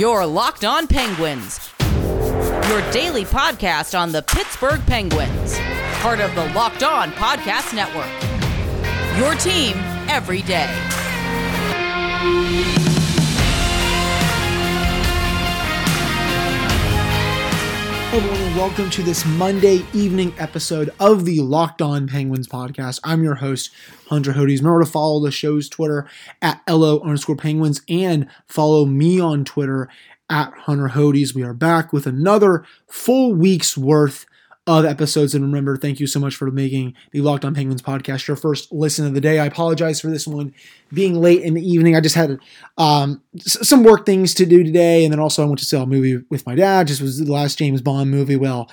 Your Locked On Penguins, your daily podcast on the Pittsburgh Penguins, part of the Locked On Podcast Network. Your team every day. Hello, everyone, and welcome to this Monday evening episode of the Locked On Penguins podcast. I'm your host, Hunter Hodes. Remember to follow the show's Twitter at LO underscore penguins and follow me on Twitter at Hunter Hodes. We are back with another full week's worth of episodes. And remember, thank you so much for making the Locked On Penguins podcast your first listen of the day. I apologize for this one being late in the evening. I just had um, some work things to do today, and then also I went to see a movie with my dad. Just was the last James Bond movie. Well,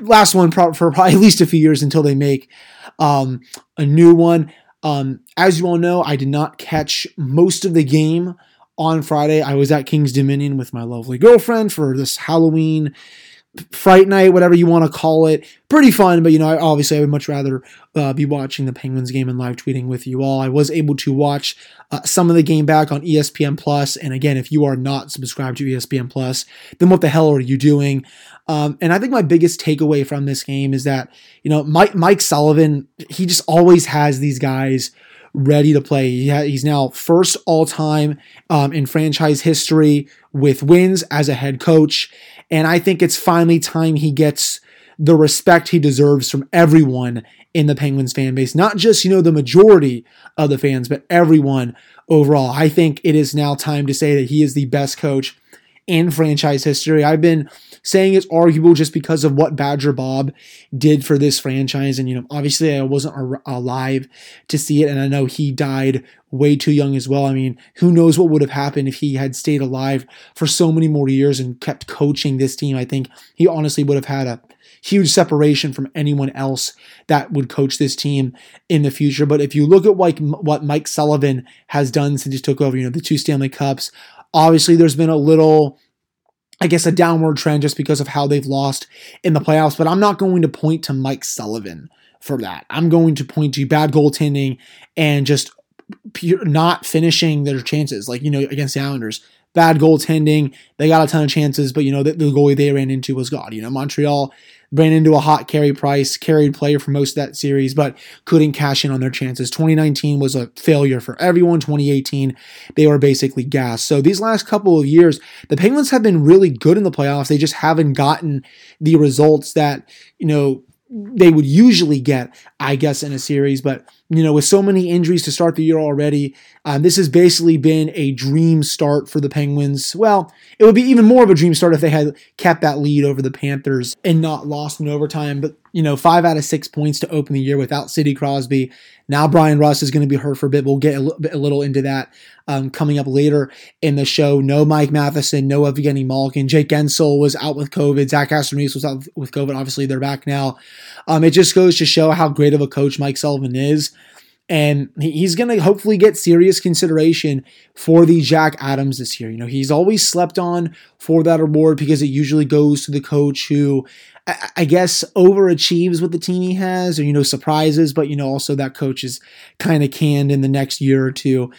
last one for probably at least a few years until they make um, a new one. Um, as you all know, I did not catch most of the game on Friday. I was at King's Dominion with my lovely girlfriend for this Halloween fright night, whatever you want to call it. Pretty fun, but you know, obviously, I would much rather uh, be watching the Penguins game and live tweeting with you all. I was able to watch uh, some of the game back on ESPN Plus, and again, if you are not subscribed to ESPN Plus, then what the hell are you doing? Um, and I think my biggest takeaway from this game is that you know Mike Mike Sullivan, he just always has these guys ready to play. He ha- he's now first all time um, in franchise history with wins as a head coach. And I think it's finally time he gets the respect he deserves from everyone in the Penguins fan base, not just, you know, the majority of the fans, but everyone overall. I think it is now time to say that he is the best coach in franchise history. I've been saying it's arguable just because of what Badger Bob did for this franchise. And, you know, obviously I wasn't ar- alive to see it. And I know he died way too young as well. I mean, who knows what would have happened if he had stayed alive for so many more years and kept coaching this team. I think he honestly would have had a huge separation from anyone else that would coach this team in the future. But if you look at like what Mike Sullivan has done since he took over, you know, the two Stanley Cups, obviously there's been a little I guess a downward trend just because of how they've lost in the playoffs, but I'm not going to point to Mike Sullivan for that. I'm going to point to bad goaltending and just pure, not finishing their chances, like, you know, against the Islanders. Bad goaltending. They got a ton of chances, but, you know, the, the goalie they ran into was God. You know, Montreal ran into a hot Carey Price, carried player for most of that series, but couldn't cash in on their chances. 2019 was a failure for everyone. 2018, they were basically gas. So these last couple of years, the Penguins have been really good in the playoffs. They just haven't gotten the results that, you know, they would usually get, I guess, in a series. But, you know, with so many injuries to start the year already, um, this has basically been a dream start for the Penguins. Well, it would be even more of a dream start if they had kept that lead over the Panthers and not lost in overtime. But, you know, five out of six points to open the year without Sidney Crosby. Now Bryan Rust is going to be hurt for a bit. We'll get a little, a little into that um, coming up later in the show. No Mike Matheson, no Evgeny Malkin. Jake Guentzel was out with COVID. Zach Aston Reese was out with COVID. Obviously, they're back now. Um, it just goes to show how great of a coach Mike Sullivan is. And he's going to hopefully get serious consideration for the Jack Adams this year. You know, he's always slept on for that award because it usually goes to the coach who, I guess, overachieves with the team he has or, you know, surprises, but, you know, also that coach is kind of canned in the next year or two.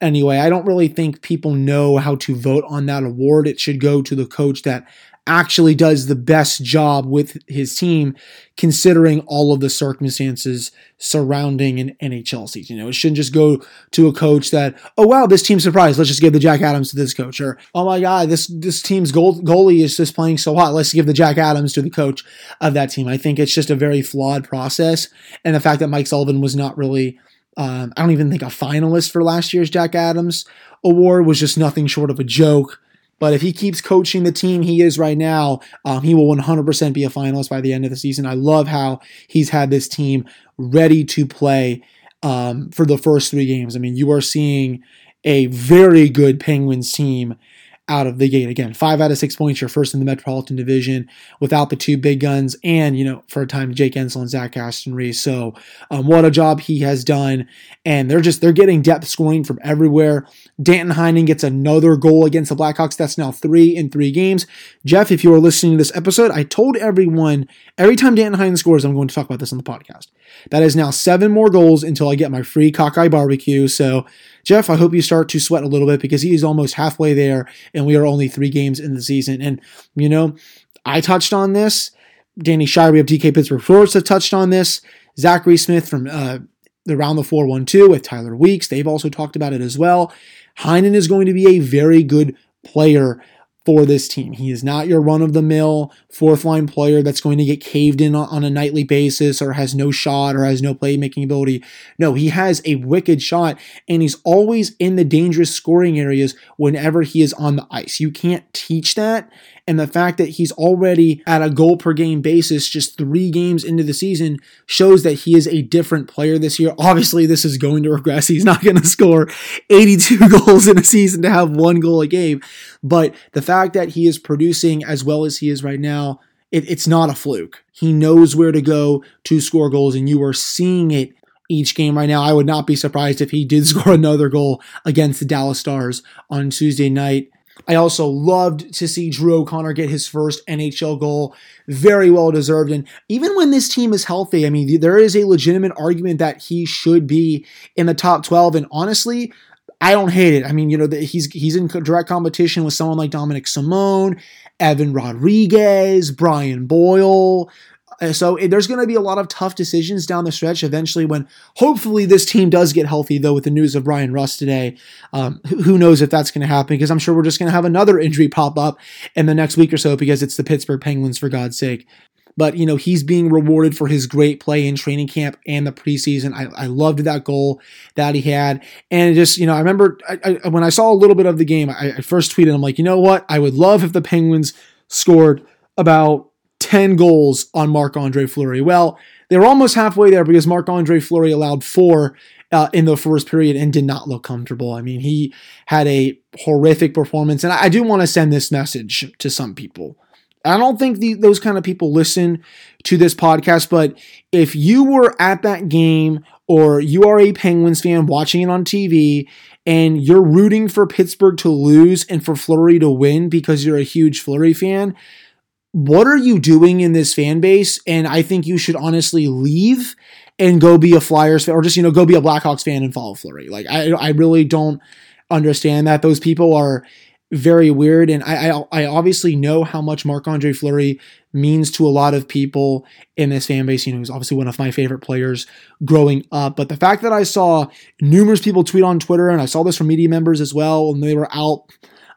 Anyway, I don't really think people know how to vote on that award. It should go to the coach that actually does the best job with his team, considering all of the circumstances surrounding an NHL season. You know, it shouldn't just go to a coach that, oh wow, this team's surprised. Let's just give the Jack Adams to this coach, or oh my god, this this team's goal, goalie is just playing so hot. Let's give the Jack Adams to the coach of that team. I think it's just a very flawed process, and the fact that Mike Sullivan was not really. Um, I don't even think a finalist for last year's Jack Adams award was just nothing short of a joke. But if he keeps coaching the team he is right now, um, he will 100% be a finalist by the end of the season. I love how he's had this team ready to play um, for the first three games. I mean, you are seeing a very good Penguins team out of the gate. Again, five out of six points, you're first in the Metropolitan Division without the two big guns, and you know, for a time, Jake Guentzel and Zach Aston Reese. So, um, what a job he has done, and they're just they're getting depth scoring from everywhere. Danton Heinen gets another goal against the Blackhawks. That's now three in three games. Jeff, if you are listening to this episode, I told everyone every time Danton Heinen scores, I'm going to talk about this on the podcast. That is now seven more goals until I get my free cockeye barbecue. So, Jeff, I hope you start to sweat a little bit because he is almost halfway there, and we are only three games in the season. And, you know, I touched on this. Danny Shirey of DK Pittsburgh Forwards have touched on this. Zachary Smith from uh, around the 412 with Tyler Weeks, they've also talked about it as well. Heinen is going to be a very good player for this team. He is not your run of the mill fourth line player that's going to get caved in on a nightly basis or has no shot or has no playmaking ability. No, he has a wicked shot and he's always in the dangerous scoring areas whenever he is on the ice. You can't teach that. And the fact that he's already at a goal per game basis just three games into the season shows that he is a different player this year. Obviously, this is going to regress. He's not going to score 82 goals in a season to have one goal a game. But the fact that he is producing as well as he is right now, it, it's not a fluke. He knows where to go to score goals, and you are seeing it each game right now. I would not be surprised if he did score another goal against the Dallas Stars on Tuesday night. I also loved to see Drew O'Connor get his first NHL goal. Very well deserved. And even when this team is healthy, I mean, there is a legitimate argument that he should be in the top 12. And honestly, I don't hate it. I mean, you know, he's he's in direct competition with someone like Dominic Simone, Evan Rodrigues, Brian Boyle, so there's going to be a lot of tough decisions down the stretch eventually when hopefully this team does get healthy, though, with the news of Bryan Rust today. Um, who knows if that's going to happen because I'm sure we're just going to have another injury pop up in the next week or so because it's the Pittsburgh Penguins, for God's sake. But, you know, he's being rewarded for his great play in training camp and the preseason. I, I loved that goal that he had. And just, you know, I remember I, I, when I saw a little bit of the game, I, I first tweeted, I'm like, you know what? I would love if the Penguins scored about 10 goals on Marc Andre Fleury. Well, they were almost halfway there because Marc Andre Fleury allowed four uh, in the first period and did not look comfortable. I mean, he had a horrific performance. And I, I do want to send this message to some people. I don't think the, those kind of people listen to this podcast, but if you were at that game or you are a Penguins fan watching it on TV and you're rooting for Pittsburgh to lose and for Fleury to win because you're a huge Fleury fan, what are you doing in this fan base? And I think you should honestly leave and go be a Flyers fan or just, you know, go be a Blackhawks fan and follow Fleury. Like, I, I really don't understand that. Those people are very weird. And I, I, I obviously know how much Marc Andre Fleury means to a lot of people in this fan base. You know, he's obviously one of my favorite players growing up. But the fact that I saw numerous people tweet on Twitter, and I saw this from media members as well, and they were out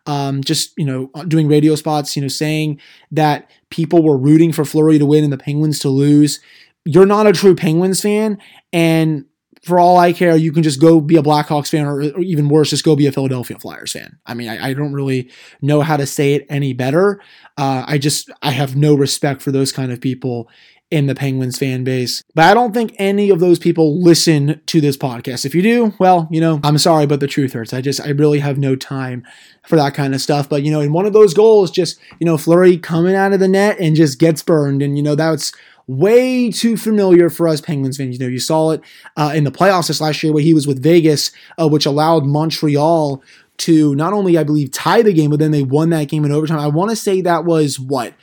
um, just you know doing radio spots, you know, saying that people were rooting for Fleury to win and the Penguins to lose. You're not a true Penguins fan, and for all I care, you can just go be a Blackhawks fan, or, or even worse, just go be a Philadelphia Flyers fan. I mean, I, I don't really know how to say it any better. Uh, I just I have no respect for those kind of people in the Penguins fan base. But I don't think any of those people listen to this podcast. If you do, well, you know, I'm sorry, but the truth hurts. I just, I really have no time for that kind of stuff. But, you know, in one of those goals, just, you know, Fleury coming out of the net and just gets burned. And, you know, that's way too familiar for us Penguins fans. You know, you saw it uh, in the playoffs this last year where he was with Vegas, uh, which allowed Montreal to not only, I believe, tie the game, but then they won that game in overtime. I want to say that was what?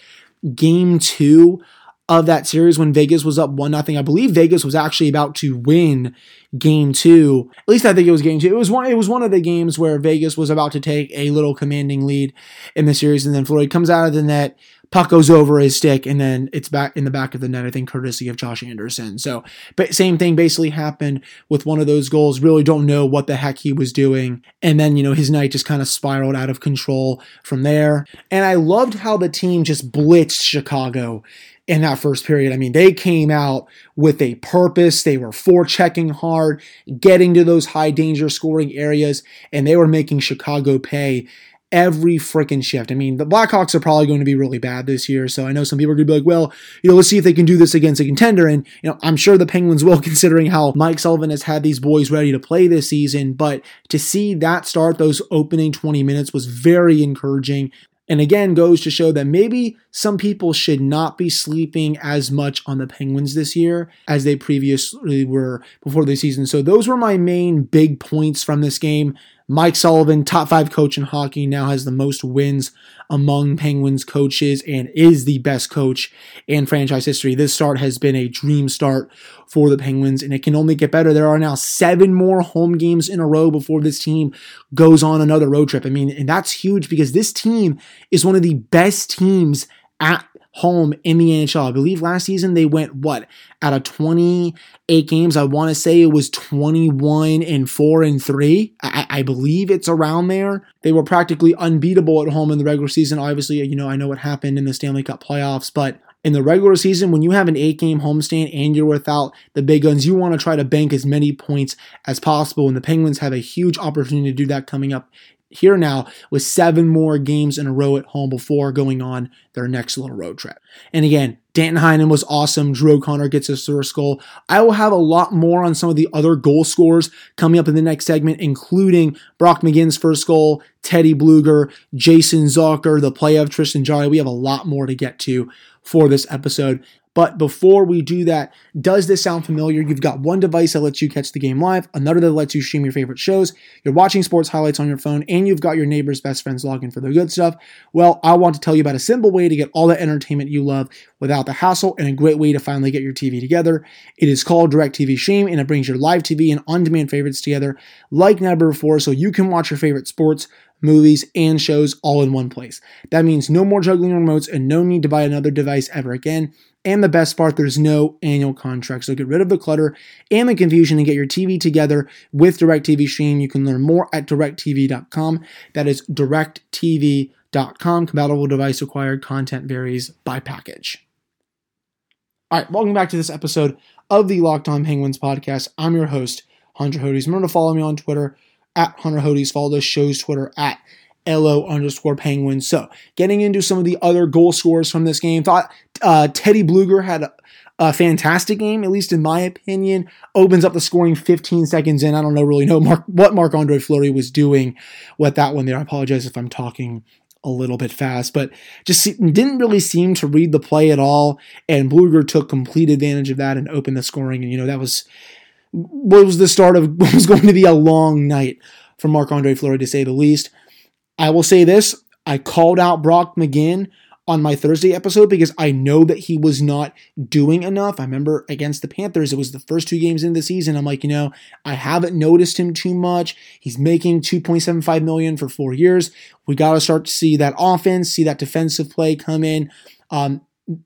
Game two of that series when Vegas was up one nothing. I believe Vegas was actually about to win game two. At least I think it was game two. It was one it was one of the games where Vegas was about to take a little commanding lead in the series, and then Floyd comes out of the net, puck goes over his stick, and then it's back in the back of the net, I think courtesy of Josh Anderson. So but same thing basically happened with one of those goals. Really don't know what the heck he was doing. And then, you know, his night just kind of spiraled out of control from there. And I loved how the team just blitzed Chicago in that first period. I mean, they came out with a purpose. They were forechecking hard, getting to those high danger scoring areas, and they were making Chicago pay every freaking shift. I mean, the Blackhawks are probably going to be really bad this year. So I know some people are going to be like, well, you know, let's see if they can do this against a contender. And, you know, I'm sure the Penguins will, considering how Mike Sullivan has had these boys ready to play this season. But to see that start, those opening 20 minutes was very encouraging. And again, goes to show that maybe some people should not be sleeping as much on the Penguins this year as they previously were before the season. So those were my main big points from this game. Mike Sullivan, top five coach in hockey, now has the most wins among Penguins coaches and is the best coach in franchise history. This start has been a dream start for the Penguins, and it can only get better. There are now seven more home games in a row before this team goes on another road trip. I mean, and that's huge because this team is one of the best teams at home in the NHL. I believe last season they went what out of 28 games. I want to say it was 21 and 4 and 3. I, I, believe it's around there. They were practically unbeatable at home in the regular season. Obviously, you know, I know what happened in the Stanley Cup playoffs, but in the regular season, when you have an eight game homestand and you're without the big guns, you want to try to bank as many points as possible. And the Penguins have a huge opportunity to do that coming up here now with seven more games in a row at home before going on their next little road trip. And again, Danton Heinen was awesome. Drew O'Connor gets his first goal. I will have a lot more on some of the other goal scorers coming up in the next segment, including Brock McGinn's first goal, Teddy Blueger, Jason Zucker, the play of Tristan Jarry. We have a lot more to get to for this episode. But before we do that, does this sound familiar? You've got one device that lets you catch the game live, another that lets you stream your favorite shows, you're watching sports highlights on your phone, and you've got your neighbor's best friends login for the good stuff. Well, I want to tell you about a simple way to get all the entertainment you love without the hassle and a great way to finally get your TV together. It is called DirecTV Stream, and it brings your live TV and on demand favorites together like never before so you can watch your favorite sports, movies, and shows all in one place. That means no more juggling remotes and no need to buy another device ever again. And the best part, there's no annual contract. So get rid of the clutter and the confusion and get your TV together with DirecTV Stream. You can learn more at directv.com. That is directv.com. Compatible device required. Content varies by package. All right, welcome back to this episode of the Locked On Penguins podcast. I'm your host, Hunter Hodes. Remember to follow me on Twitter at Hunter Hodes. Follow the show's Twitter at LO underscore Penguins. So, getting into some of the other goal scorers from this game, thought uh, Teddy Blueger had a, a, fantastic game, at least in my opinion. Opens up the scoring 15 seconds in. I don't know really know Mark, what Marc Andre Fleury was doing with that one there. I apologize if I'm talking a little bit fast, but just didn't really seem to read the play at all. And Blueger took complete advantage of that and opened the scoring. And, you know, that was what was the start of what was going to be a long night for Marc Andre Fleury, to say the least. I will say this I called out Brock McGinn on my Thursday episode because I know that he was not doing enough. I remember against the Panthers, it was the first two games in the season. I'm like, you know, I haven't noticed him too much. He's making 2.75 million for four years. We got to start to see that offense, see that defensive play come in. Um,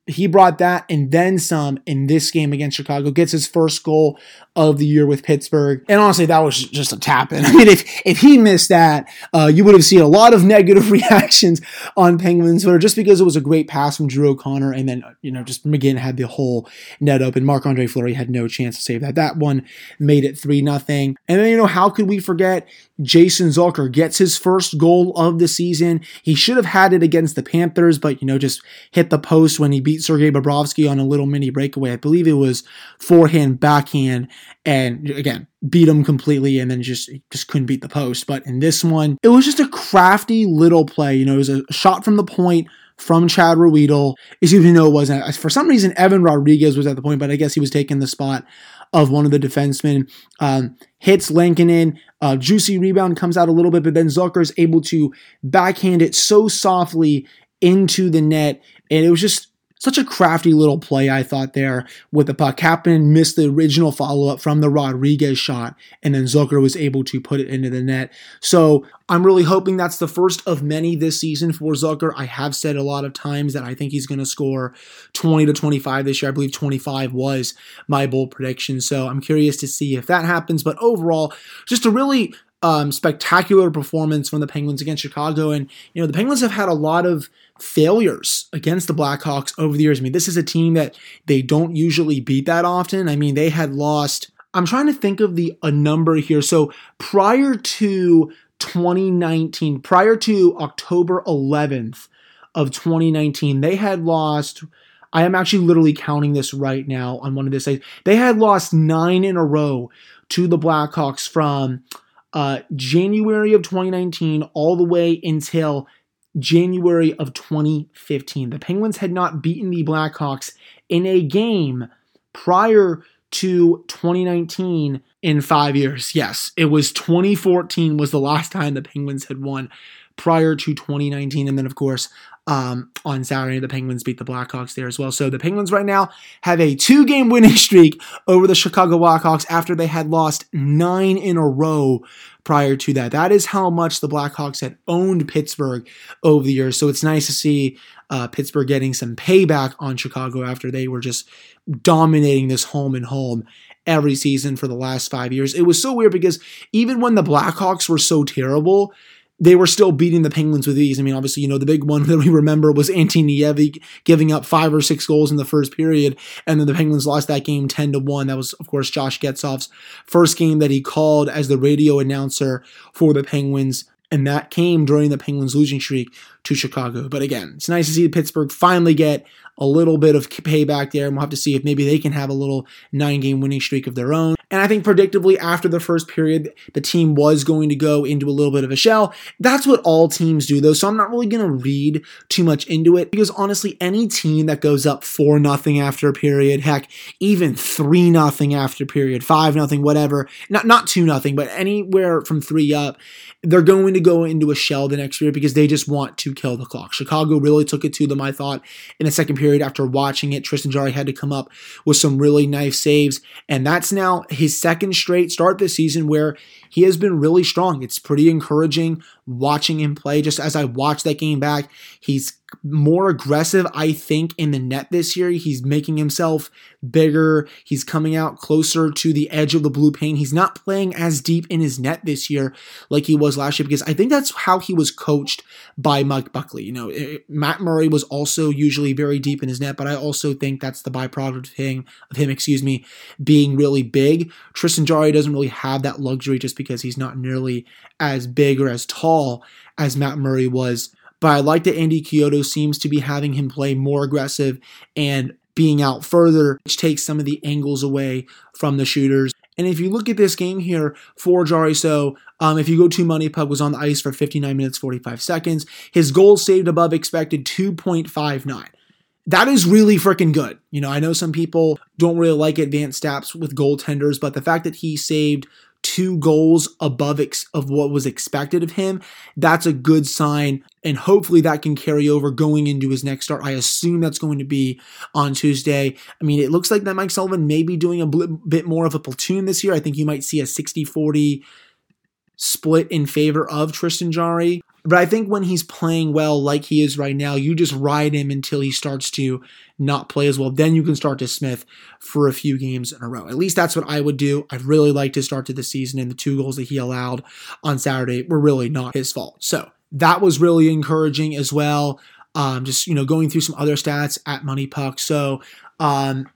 he brought that and then some in this game against Chicago. Gets his first goal of the year with Pittsburgh, and honestly, that was just a tap in. I mean, if if he missed that, uh, you would have seen a lot of negative reactions on Penguins Twitter just because it was a great pass from Drew O'Connor, and then you know just McGinn had the whole net open. Marc Andre Fleury had no chance to save that. That one made it three nothing, and then you know how could we forget Jason Zucker gets his first goal of the season. He should have had it against the Panthers, but you know just hit the post when he beat Sergei Bobrovsky on a little mini breakaway. I believe it was forehand, backhand, and again, beat him completely and then just just couldn't beat the post. But in this one, it was just a crafty little play. You know, it was a shot from the point from Chad Ruhwedel. Excuse me, no, it wasn't. For some reason, Evan Rodrigues was at the point, but I guess he was taking the spot of one of the defensemen. Um, hits Lankinen. Uh, juicy rebound comes out a little bit, but then Zucker is able to backhand it so softly into the net. And it was just such a crafty little play, I thought, there with the puck. Kapanen missed the original follow up from the Rodrigues shot, and then Zucker was able to put it into the net. So I'm really hoping that's the first of many this season for Zucker. I have said a lot of times that I think he's going to score 20 to 25 this year. I believe 25 was my bold prediction. So I'm curious to see if that happens. But overall, just a really um, spectacular performance from the Penguins against Chicago. And, you know, the Penguins have had a lot of failures against the Blackhawks over the years. I mean, this is a team that they don't usually beat that often. I mean, they had lost, I'm trying to think of the a number here. So prior to 2019, prior to October 11th of 2019, they had lost. I am actually literally counting this right now on one of the sites. They had lost nine in a row to the Blackhawks from uh, January of 2019 all the way until January of 2015. The Penguins had not beaten the Blackhawks in a game prior to 2019 in five years. Yes, it was 2014 was the last time the Penguins had won prior to 2019. And then, of course, um, on Saturday, the Penguins beat the Blackhawks there as well. So the Penguins right now have a two game winning streak over the Chicago Blackhawks after they had lost nine in a row prior to that. That is how much the Blackhawks had owned Pittsburgh over the years. So it's nice to see uh, Pittsburgh getting some payback on Chicago after they were just dominating this home and home every season for the last five years. It was so weird because even when the Blackhawks were so terrible, they were still beating the Penguins with ease. I mean, obviously, you know, the big one that we remember was Antti Niemi giving up five or six goals in the first period, and then the Penguins lost that game 10 to 1. That was, of course, Josh Getzoff's first game that he called as the radio announcer for the Penguins. And that came during the Penguins losing streak to Chicago. But again, it's nice to see Pittsburgh finally get a little bit of payback there. And we'll have to see if maybe they can have a little nine game winning streak of their own. And I think predictably after the first period, the team was going to go into a little bit of a shell. That's what all teams do though. So I'm not really going to read too much into it because honestly, any team that goes up 4 nothing after a period, heck, even 3 nothing after period, 5 nothing, whatever, not, not 2 nothing, but anywhere from 3 up, they're going to go into a shell the next period because they just want to kill the clock. Chicago really took it to them, I thought, in the second period after watching it. Tristan Jarry had to come up with some really nice saves. And that's now his second straight start this season where he has been really strong. It's pretty encouraging watching him play. Just as I watch that game back, he's more aggressive, I think, in the net this year. He's making himself bigger. He's coming out closer to the edge of the blue paint. He's not playing as deep in his net this year like he was last year because I think that's how he was coached by Mike Buckley. You know, it, Matt Murray was also usually very deep in his net, but I also think that's the byproduct of him, of him, excuse me, being really big. Tristan Jarry doesn't really have that luxury just because he's not nearly as big or as tall as Matt Murray was but I like that Andy Chiodo seems to be having him play more aggressive and being out further, which takes some of the angles away from the shooters. And if you look at this game here for Jarry So, um, if you go to Money Puck was on the ice for 59 minutes 45 seconds. His goals saved above expected 2.59. That is really freaking good. You know, I know some people don't really like advanced stats with goaltenders, but the fact that he saved two goals above ex- of what was expected of him, that's a good sign. And hopefully that can carry over going into his next start. I assume that's going to be on Tuesday. I mean, it looks like that Mike Sullivan may be doing a bl- bit more of a platoon this year. I think you might see a 60 40 split in favor of Tristan Jarry. But I think when he's playing well like he is right now, you just ride him until he starts to not play as well. Then you can start to Smith for a few games in a row. At least that's what I would do. I'd really like to start to the season, and the two goals that he allowed on Saturday were really not his fault. So that was really encouraging as well. Um, just you know, going through some other stats at Money Puck. So um,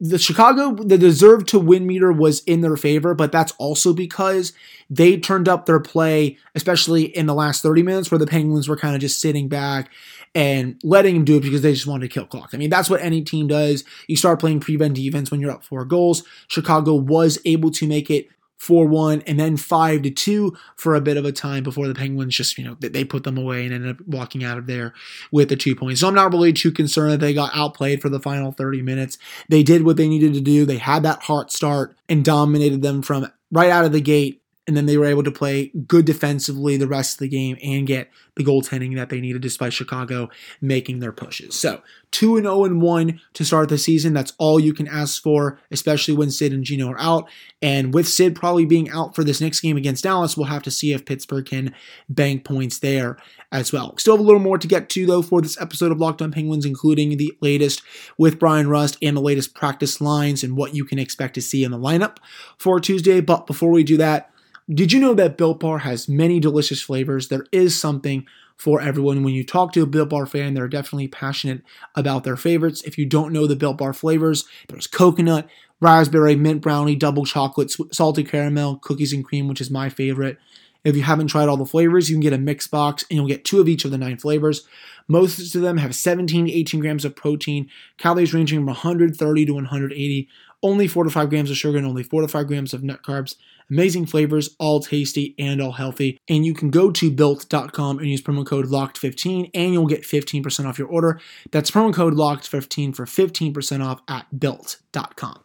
the Chicago, the deserve to win meter was in their favor, but that's also because they turned up their play, especially in the last 30 minutes where the Penguins were kind of just sitting back and letting them do it because they just wanted to kill clock. I mean, that's what any team does. You start playing prevent defense when you're up four goals. Chicago was able to make it 4 1 and then 5 to 2 for a bit of a time before the Penguins just, you know, they put them away and ended up walking out of there with the two points. So I'm not really too concerned that they got outplayed for the final 30 minutes. They did what they needed to do. They had that hot start and dominated them from right out of the gate and then they were able to play good defensively the rest of the game and get the goaltending that they needed despite Chicago making their pushes. So, 2 and 0 and 1 to start the season. That's all you can ask for, especially when Sid and Gino are out. And with Sid probably being out for this next game against Dallas, we'll have to see if Pittsburgh can bank points there as well. Still have a little more to get to though for this episode of Locked On Penguins, including the latest with Bryan Rust and the latest practice lines and what you can expect to see in the lineup for Tuesday. But before we do that, did you know that Built Bar has many delicious flavors? There is something for everyone. When you talk to a Built Bar fan, they're definitely passionate about their favorites. If you don't know the Built Bar flavors, there's coconut, raspberry, mint brownie, double chocolate, salted caramel, cookies and cream, which is my favorite. If you haven't tried all the flavors, you can get a mix box and you'll get two of each of the nine flavors. Most of them have 17 to 18 grams of protein, calories ranging from 130 to 180, only 4 to 5 grams of sugar, and only 4 to 5 grams of net carbs. Amazing flavors, all tasty and all healthy. And you can go to built.com and use promo code LOCKED15 and you'll get 15% off your order. That's promo code LOCKED15 for 15% off at built.com.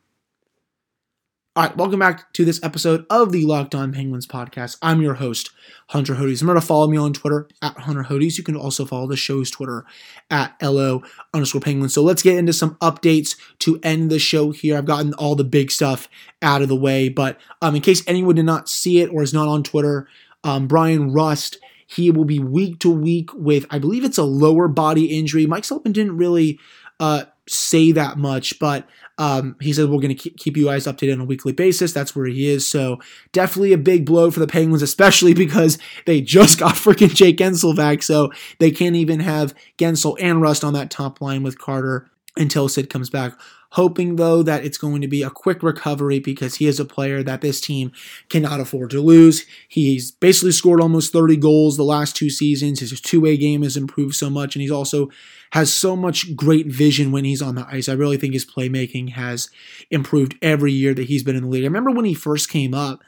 All right, welcome back to this episode of the Locked On Penguins podcast. I'm your host, Hunter Hodes. Remember to follow me on Twitter at Hunter Hodes. You can also follow the show's Twitter at LO underscore Penguins. So let's get into some updates to end the show here. I've gotten all the big stuff out of the way, but um, in case anyone did not see it or is not on Twitter, um, Bryan Rust, he will be week to week with, I believe it's a lower body injury. Mike Sullivan didn't really uh, say that much, but um, he said we're going to keep you guys updated on a weekly basis. That's where he is. So definitely a big blow for the Penguins, especially because they just got freaking Jake Guentzel back. So they can't even have Guentzel and Rust on that top line with Carter until Sid comes back. Hoping though that it's going to be a quick recovery because he is a player that this team cannot afford to lose. He's basically scored almost 30 goals the last two seasons. His two-way game has improved so much, and he's also has so much great vision when he's on the ice. I really think his playmaking has improved every year that he's been in the league. I remember when he first came up,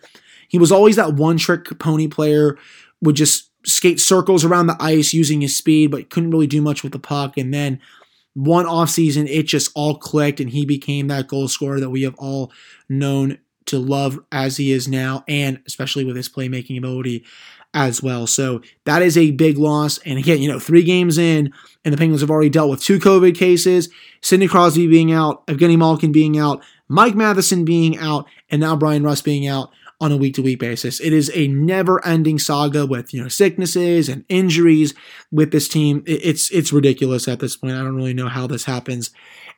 he was always that one trick pony player, would just skate circles around the ice using his speed, but couldn't really do much with the puck. And then one offseason, it just all clicked and he became that goal scorer that we have all known to love as he is now, and especially with his playmaking ability as well. So that is a big loss. And again, you know, three games in, and the Penguins have already dealt with two COVID cases, Sidney Crosby being out, Evgeny Malkin being out, Mike Matheson being out, and now Bryan Rust being out on a week to week basis. It is a never ending saga with, you know, sicknesses and injuries with this team. It's, it's ridiculous at this point. I don't really know how this happens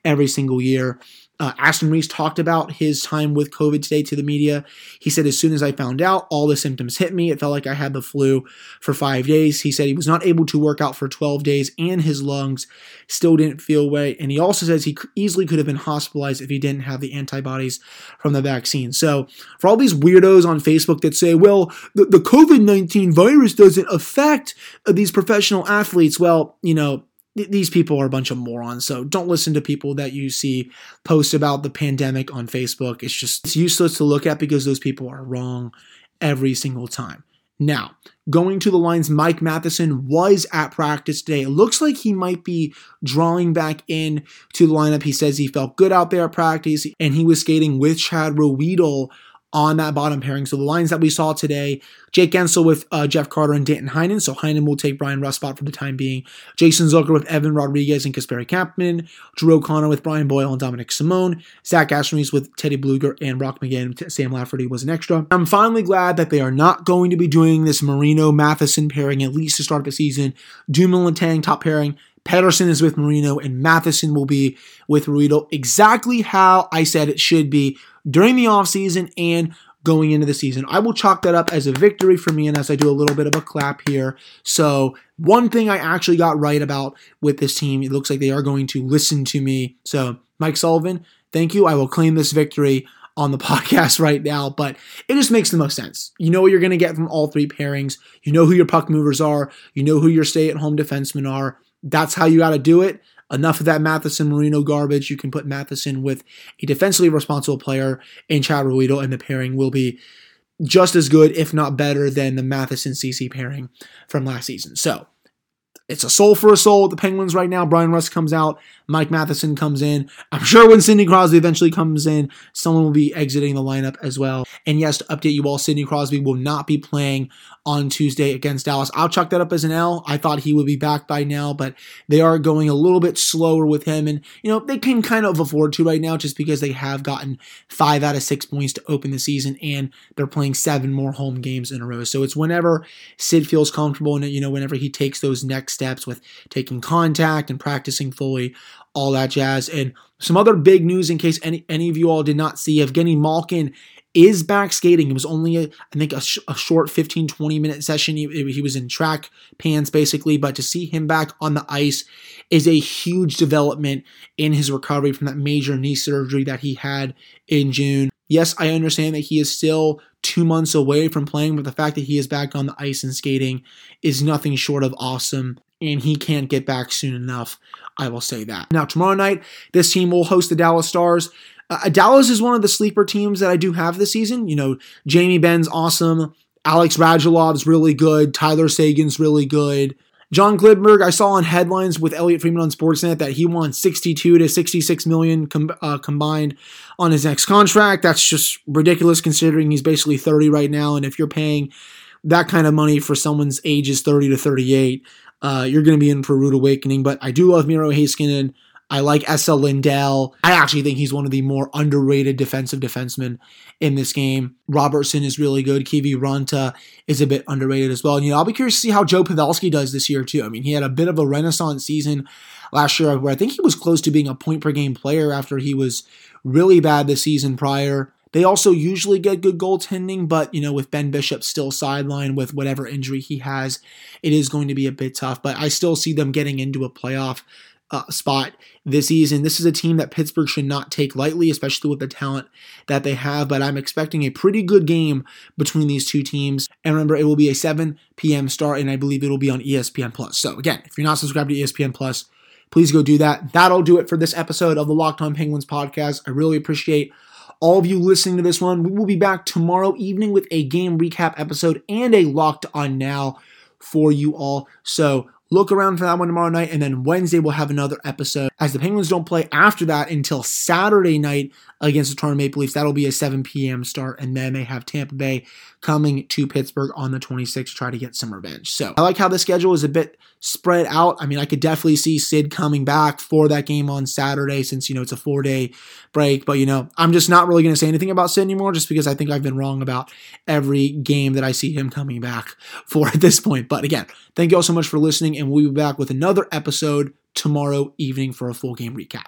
every single year. Uh, Reese talked about his time with COVID today to the media. He said, As soon as I found out, all the symptoms hit me. It felt like I had the flu for five days. He said he was not able to work out for 12 days and his lungs still didn't feel right. And he also says he easily could have been hospitalized if he didn't have the antibodies from the vaccine. So, for all these weirdos on Facebook that say, well, the, the COVID 19 virus doesn't affect uh, these professional athletes, well, you know, these people are a bunch of morons. So don't listen to people that you see post about the pandemic on Facebook. It's just it's useless to look at because those people are wrong every single time. Now, going to the lines, Mike Matheson was at practice today. It looks like he might be drawing back in to the lineup. He says he felt good out there at practice and he was skating with Chad Ruhwedel on that bottom pairing. So the lines that we saw today, Jake Guentzel with uh, Jeff Carter and Danton Heinen. So Heinen will take Bryan Rust spot for the time being. Jason Zucker with Evan Rodrigues and Kasperi Kapanen. Drew O'Connor with Brian Boyle and Dominic Simone. Zach Aston with Teddy Blueger and Brock McGinn. Sam Lafferty was an extra. I'm finally glad that they are not going to be doing this Marino Matheson pairing at least to start the season. Dumoulin Tang top pairing. Pettersson is with Marino and Matheson will be with Ruhwedel. Exactly how I said it should be during the offseason and going into the season. I will chalk that up as a victory for me and as I do a little bit of a clap here. So, one thing I actually got right about with this team, it looks like they are going to listen to me. So, Mike Sullivan, thank you. I will claim this victory on the podcast right now, but it just makes the most sense. You know what you're going to get from all three pairings. You know who your puck movers are. You know who your stay at home defensemen are. That's how you got to do it. Enough of that Matheson Marino garbage. You can put Matheson with a defensively responsible player in Chad Ruhwedel, and the pairing will be just as good, if not better, than the Matheson Ceci pairing from last season. So it's a soul for a soul with the Penguins right now. Bryan Rust comes out. Mike Matheson comes in. I'm sure when Sidney Crosby eventually comes in, someone will be exiting the lineup as well. And yes, to update you all, Sidney Crosby will not be playing on Tuesday against Dallas. I'll chalk that up as an L. I thought he would be back by now, but they are going a little bit slower with him. And, you know, they can kind of afford to right now just because they have gotten five out of six points to open the season and they're playing seven more home games in a row. So it's whenever Sid feels comfortable and, you know, whenever he takes those next steps with taking contact and practicing fully all that jazz. And some other big news in case any, any of you all did not see Evgeny Malkin is back skating. It was only, a, I think, a, sh- a, short 15, 20 minute session. He, he was in track pants basically, but to see him back on the ice is a huge development in his recovery from that major knee surgery that he had in June. Yes, I understand that he is still two months away from playing, but the fact that he is back on the ice and skating is nothing short of awesome, and he can't get back soon enough. I will say that. Now, tomorrow night, this team will host the Dallas Stars. Uh, Dallas is one of the sleeper teams that I do have this season. You know, Jamie Benn's awesome. Alex Radulov's really good. Tyler Seguin's really good. John Klingberg, I saw on headlines with Elliotte Friedman on Sportsnet that he wants 62 to 66 million com- uh, combined on his next contract. That's just ridiculous considering he's basically 30 right now. And if you're paying that kind of money for someone's ages 30 to 38, uh, you're going to be in for a rude awakening. But I do love Miro Heiskanen. I like Esa Lindell. I actually think he's one of the more underrated defensive defensemen in this game. Robertson is really good. Kiviranta is a bit underrated as well. And, you know, I'll be curious to see how Joe Pavelski does this year, too. I mean, he had a bit of a renaissance season last year where I think he was close to being a point per game player after he was really bad the season prior. They also usually get good goaltending, but you know, with Ben Bishop still sidelined with whatever injury he has, it is going to be a bit tough. But I still see them getting into a playoff uh, spot this season. This is a team that Pittsburgh should not take lightly, especially with the talent that they have. But I'm expecting a pretty good game between these two teams. And remember, it will be a 7 p.m. start, and I believe it'll be on ESPN Plus. So again, if you're not subscribed to ESPN Plus, please go do that. That'll do it for this episode of the Locked On Penguins podcast. I really appreciate all of you listening to this one. We will be back tomorrow evening with a game recap episode and a Locked On Now for you all. So Look around for that one tomorrow night, and then Wednesday we'll have another episode. As the Penguins don't play after that until Saturday night against the Toronto Maple Leafs, that'll be a 7 p.m. start, and then they have Tampa Bay coming to Pittsburgh on the 26th to try to get some revenge. So I like how the schedule is a bit spread out. I mean, I could definitely see Sid coming back for that game on Saturday since, you know, it's a four day break. But, you know, I'm just not really going to say anything about Sid anymore just because I think I've been wrong about every game that I see him coming back for at this point. But again, thank you all so much for listening, and we'll be back with another episode tomorrow evening for a full game recap.